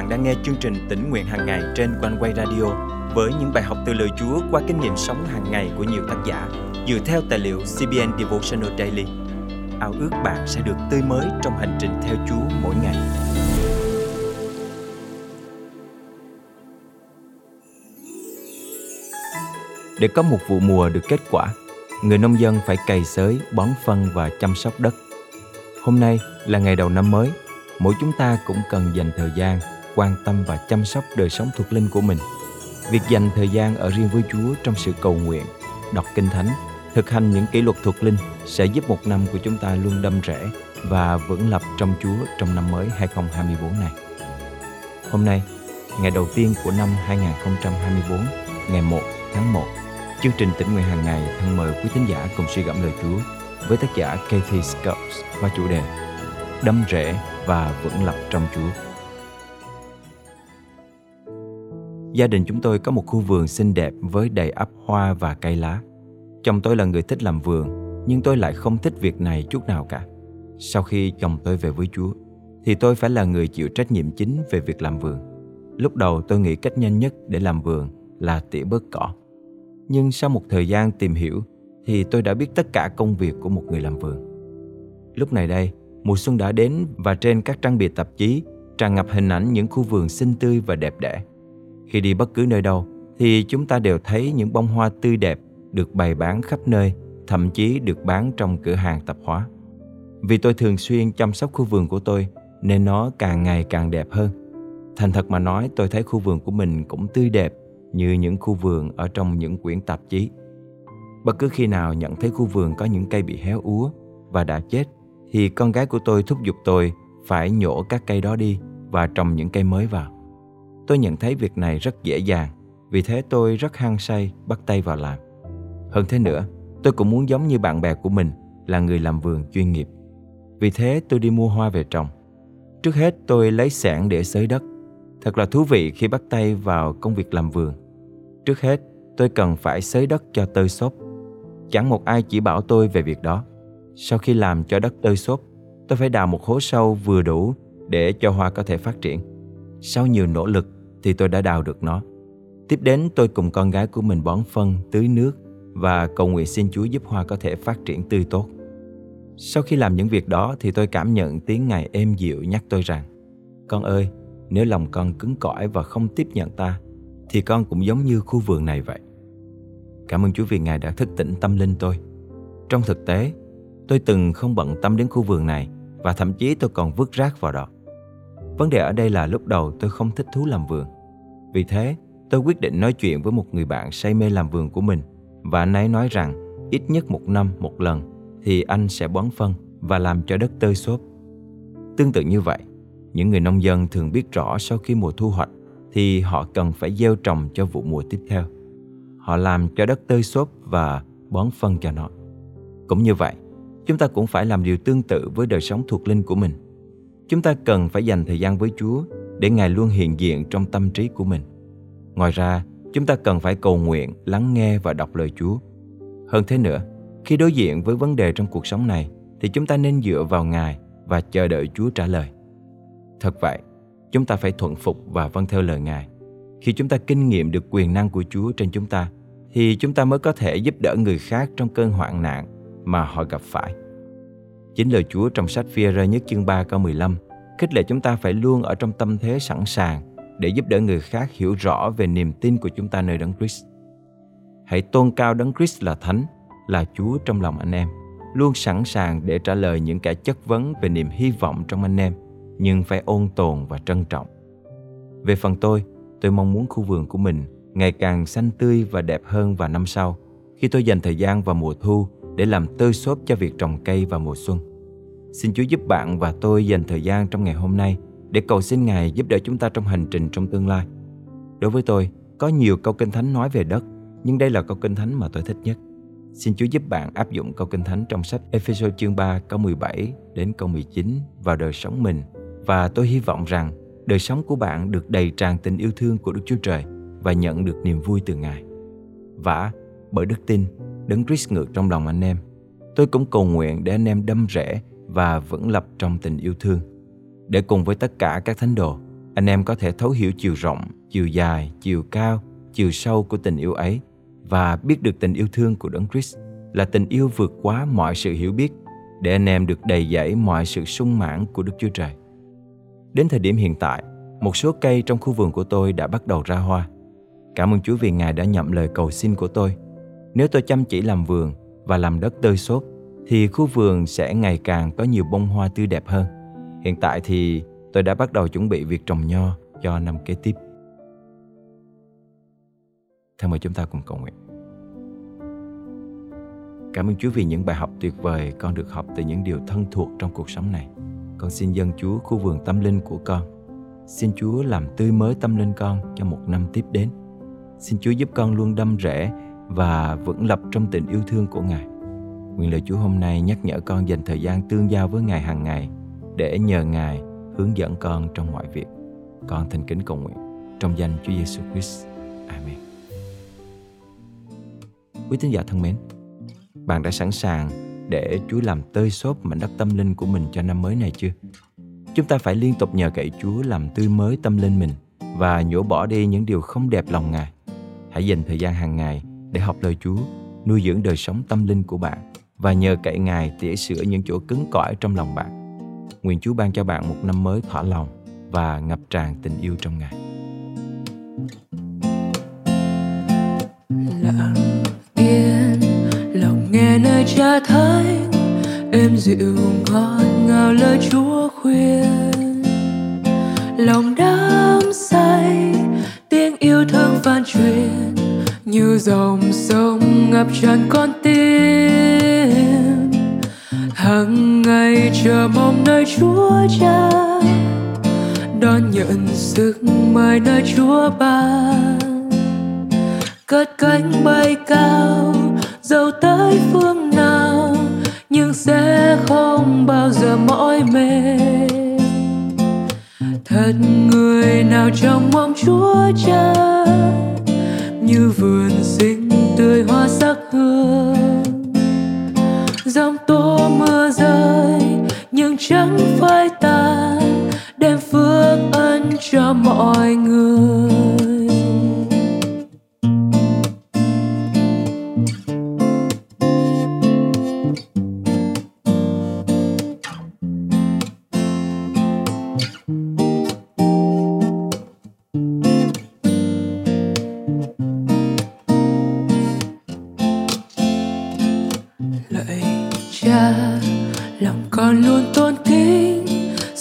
bạn đang nghe chương trình tỉnh nguyện hàng ngày trên quanh quay radio với những bài học từ lời Chúa qua kinh nghiệm sống hàng ngày của nhiều tác giả dựa theo tài liệu CBN Devotional Daily. Ao ước bạn sẽ được tươi mới trong hành trình theo Chúa mỗi ngày. Để có một vụ mùa được kết quả, người nông dân phải cày xới, bón phân và chăm sóc đất. Hôm nay là ngày đầu năm mới, mỗi chúng ta cũng cần dành thời gian quan tâm và chăm sóc đời sống thuộc linh của mình. Việc dành thời gian ở riêng với Chúa trong sự cầu nguyện, đọc kinh thánh, thực hành những kỷ luật thuộc linh sẽ giúp một năm của chúng ta luôn đâm rễ và vững lập trong Chúa trong năm mới 2024 này. Hôm nay, ngày đầu tiên của năm 2024, ngày 1 tháng 1, chương trình tỉnh nguyện hàng ngày thân mời quý thính giả cùng suy gẫm lời Chúa với tác giả Kathy Scopes qua chủ đề Đâm rễ và vững lập trong Chúa. Gia đình chúng tôi có một khu vườn xinh đẹp với đầy ắp hoa và cây lá. Chồng tôi là người thích làm vườn, nhưng tôi lại không thích việc này chút nào cả. Sau khi chồng tôi về với Chúa, thì tôi phải là người chịu trách nhiệm chính về việc làm vườn. Lúc đầu tôi nghĩ cách nhanh nhất để làm vườn là tỉa bớt cỏ. Nhưng sau một thời gian tìm hiểu thì tôi đã biết tất cả công việc của một người làm vườn. Lúc này đây, mùa xuân đã đến và trên các trang bìa tạp chí tràn ngập hình ảnh những khu vườn xinh tươi và đẹp đẽ. Khi đi bất cứ nơi đâu thì chúng ta đều thấy những bông hoa tươi đẹp được bày bán khắp nơi, thậm chí được bán trong cửa hàng tạp hóa. Vì tôi thường xuyên chăm sóc khu vườn của tôi nên nó càng ngày càng đẹp hơn. Thành thật mà nói, tôi thấy khu vườn của mình cũng tươi đẹp như những khu vườn ở trong những quyển tạp chí. Bất cứ khi nào nhận thấy khu vườn có những cây bị héo úa và đã chết thì con gái của tôi thúc giục tôi phải nhổ các cây đó đi và trồng những cây mới vào. Tôi nhận thấy việc này rất dễ dàng, vì thế tôi rất hăng say bắt tay vào làm. Hơn thế nữa, tôi cũng muốn giống như bạn bè của mình là người làm vườn chuyên nghiệp. Vì thế tôi đi mua hoa về trồng. Trước hết tôi lấy sẻng để xới đất. Thật là thú vị khi bắt tay vào công việc làm vườn. Trước hết, tôi cần phải xới đất cho tơi xốp. Chẳng một ai chỉ bảo tôi về việc đó. Sau khi làm cho đất tơi xốp, tôi phải đào một hố sâu vừa đủ để cho hoa có thể phát triển. Sau nhiều nỗ lực thì tôi đã đào được nó. Tiếp đến tôi cùng con gái của mình bón phân, tưới nước và cầu nguyện xin Chúa giúp hoa có thể phát triển tươi tốt. Sau khi làm những việc đó thì tôi cảm nhận tiếng Ngài êm dịu nhắc tôi rằng Con ơi, nếu lòng con cứng cỏi và không tiếp nhận ta thì con cũng giống như khu vườn này vậy. Cảm ơn Chúa vì Ngài đã thức tỉnh tâm linh tôi. Trong thực tế, tôi từng không bận tâm đến khu vườn này và thậm chí tôi còn vứt rác vào đó. Vấn đề ở đây là lúc đầu tôi không thích thú làm vườn. Vì thế, tôi quyết định nói chuyện với một người bạn say mê làm vườn của mình và anh ấy nói rằng ít nhất một năm một lần thì anh sẽ bón phân và làm cho đất tơi xốp. Tương tự như vậy, những người nông dân thường biết rõ sau khi mùa thu hoạch thì họ cần phải gieo trồng cho vụ mùa tiếp theo. Họ làm cho đất tơi xốp và bón phân cho nó. Cũng như vậy, chúng ta cũng phải làm điều tương tự với đời sống thuộc linh của mình. Chúng ta cần phải dành thời gian với Chúa để Ngài luôn hiện diện trong tâm trí của mình. Ngoài ra, chúng ta cần phải cầu nguyện, lắng nghe và đọc lời Chúa. Hơn thế nữa, khi đối diện với vấn đề trong cuộc sống này thì chúng ta nên dựa vào Ngài và chờ đợi Chúa trả lời. Thật vậy, chúng ta phải thuận phục và vâng theo lời Ngài. Khi chúng ta kinh nghiệm được quyền năng của Chúa trên chúng ta thì chúng ta mới có thể giúp đỡ người khác trong cơn hoạn nạn mà họ gặp phải. Chính lời Chúa trong sách phi rơ nhất chương 3 câu 15 khích lệ chúng ta phải luôn ở trong tâm thế sẵn sàng để giúp đỡ người khác hiểu rõ về niềm tin của chúng ta nơi Đấng Christ. Hãy tôn cao Đấng Christ là Thánh, là Chúa trong lòng anh em, luôn sẵn sàng để trả lời những kẻ chất vấn về niềm hy vọng trong anh em, nhưng phải ôn tồn và trân trọng. Về phần tôi, tôi mong muốn khu vườn của mình ngày càng xanh tươi và đẹp hơn vào năm sau, khi tôi dành thời gian vào mùa thu để làm tơi xốp cho việc trồng cây vào mùa xuân. Xin Chúa giúp bạn và tôi dành thời gian trong ngày hôm nay để cầu xin Ngài giúp đỡ chúng ta trong hành trình trong tương lai. Đối với tôi, có nhiều câu kinh thánh nói về đất, nhưng đây là câu kinh thánh mà tôi thích nhất. Xin Chúa giúp bạn áp dụng câu kinh thánh trong sách Ephesos chương 3 câu 17 đến câu 19 vào đời sống mình và tôi hy vọng rằng đời sống của bạn được đầy tràn tình yêu thương của Đức Chúa Trời và nhận được niềm vui từ Ngài. Và bởi đức tin, đấng Christ ngược trong lòng anh em. Tôi cũng cầu nguyện để anh em đâm rễ và vững lập trong tình yêu thương. Để cùng với tất cả các thánh đồ, anh em có thể thấu hiểu chiều rộng chiều dài chiều cao chiều sâu của tình yêu ấy và biết được tình yêu thương của đấng Christ là tình yêu vượt quá mọi sự hiểu biết để anh em được đầy dẫy mọi sự sung mãn của Đức Chúa Trời. Đến thời điểm hiện tại, một số cây trong khu vườn của tôi đã bắt đầu ra hoa. Cảm ơn Chúa vì Ngài đã nhậm lời cầu xin của tôi. Nếu tôi chăm chỉ làm vườn và làm đất tơi xốp, thì khu vườn sẽ ngày càng có nhiều bông hoa tươi đẹp hơn. Hiện tại thì tôi đã bắt đầu chuẩn bị việc trồng nho cho năm kế tiếp. Thân mời chúng ta cùng cầu nguyện. Cảm ơn Chúa vì những bài học tuyệt vời con được học từ những điều thân thuộc trong cuộc sống này. Con xin dân Chúa khu vườn tâm linh của con. Xin Chúa làm tươi mới tâm linh con cho một năm tiếp đến. Xin Chúa giúp con luôn đâm rễ và vững lập trong tình yêu thương của Ngài. Nguyện lời Chúa hôm nay nhắc nhở con dành thời gian tương giao với Ngài hàng ngày để nhờ Ngài hướng dẫn con trong mọi việc. Con thành kính cầu nguyện trong danh Chúa Giêsu Christ. Amen. Quý tín giả thân mến, bạn đã sẵn sàng để Chúa làm tơi xốp mảnh đất tâm linh của mình cho năm mới này chưa? Chúng ta phải liên tục nhờ cậy Chúa làm tươi mới tâm linh mình và nhổ bỏ đi những điều không đẹp lòng Ngài. Hãy dành thời gian hàng ngày để học lời Chúa, nuôi dưỡng đời sống tâm linh của bạn và nhờ cậy Ngài tỉa sửa những chỗ cứng cỏi trong lòng bạn. Nguyện Chúa ban cho bạn một năm mới thỏa lòng và ngập tràn tình yêu trong Ngài. Lặng yên lòng nghe nơi cha thánh êm dịu ngọt ngào lời Chúa khuyên dòng sông ngập tràn con tim. Hàng ngày chờ mong nơi Chúa Cha, đón nhận sức mời nơi Chúa ban cất cánh bay cao dẫu tới phương nào, nhưng sẽ không bao giờ mỏi mệt. Thật người nào trong mong Chúa Cha như vườn xinh tươi hoa sắc hương.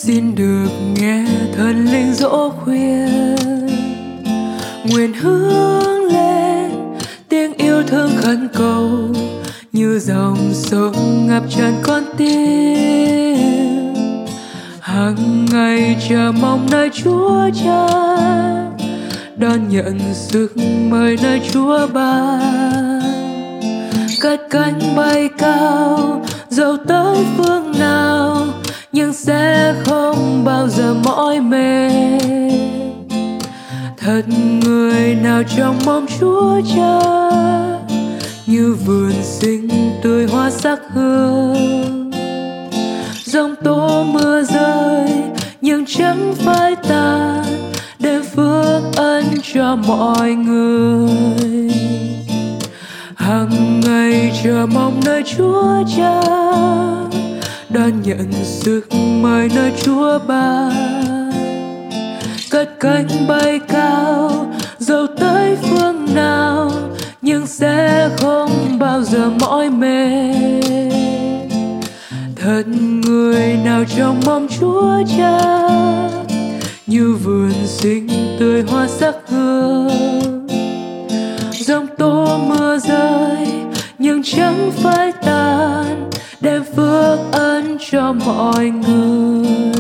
Xin được nghe thần linh dỗ khuyên. Nguyện hướng lên, tiếng yêu thương khẩn cầu, như dòng sông ngập tràn con tim. Hàng ngày chờ mong nơi chúa cha, đón nhận sức mời nơi chúa ban cất cánh bay cao dẫu tới phương nào nhưng sẽ không bao giờ mỏi mệt. Thật người nào trong mong chúa cha như vườn xinh tươi hoa sắc hương. Dòng tố mưa rơi, nhưng chẳng phai tàn để phước ân cho mọi người. Hàng ngày chờ mong nơi Chúa Cha đón nhận sức mời nơi Chúa ban cất cánh bay cao dẫu tới phương nào, nhưng sẽ không bao giờ mỏi mệt thật người nào trong mong Chúa Cha, như vườn xinh tươi hoa sắc hương. Dòng tố mưa rơi, nhưng chẳng phải tàn, đem phước ơi cho mọi người.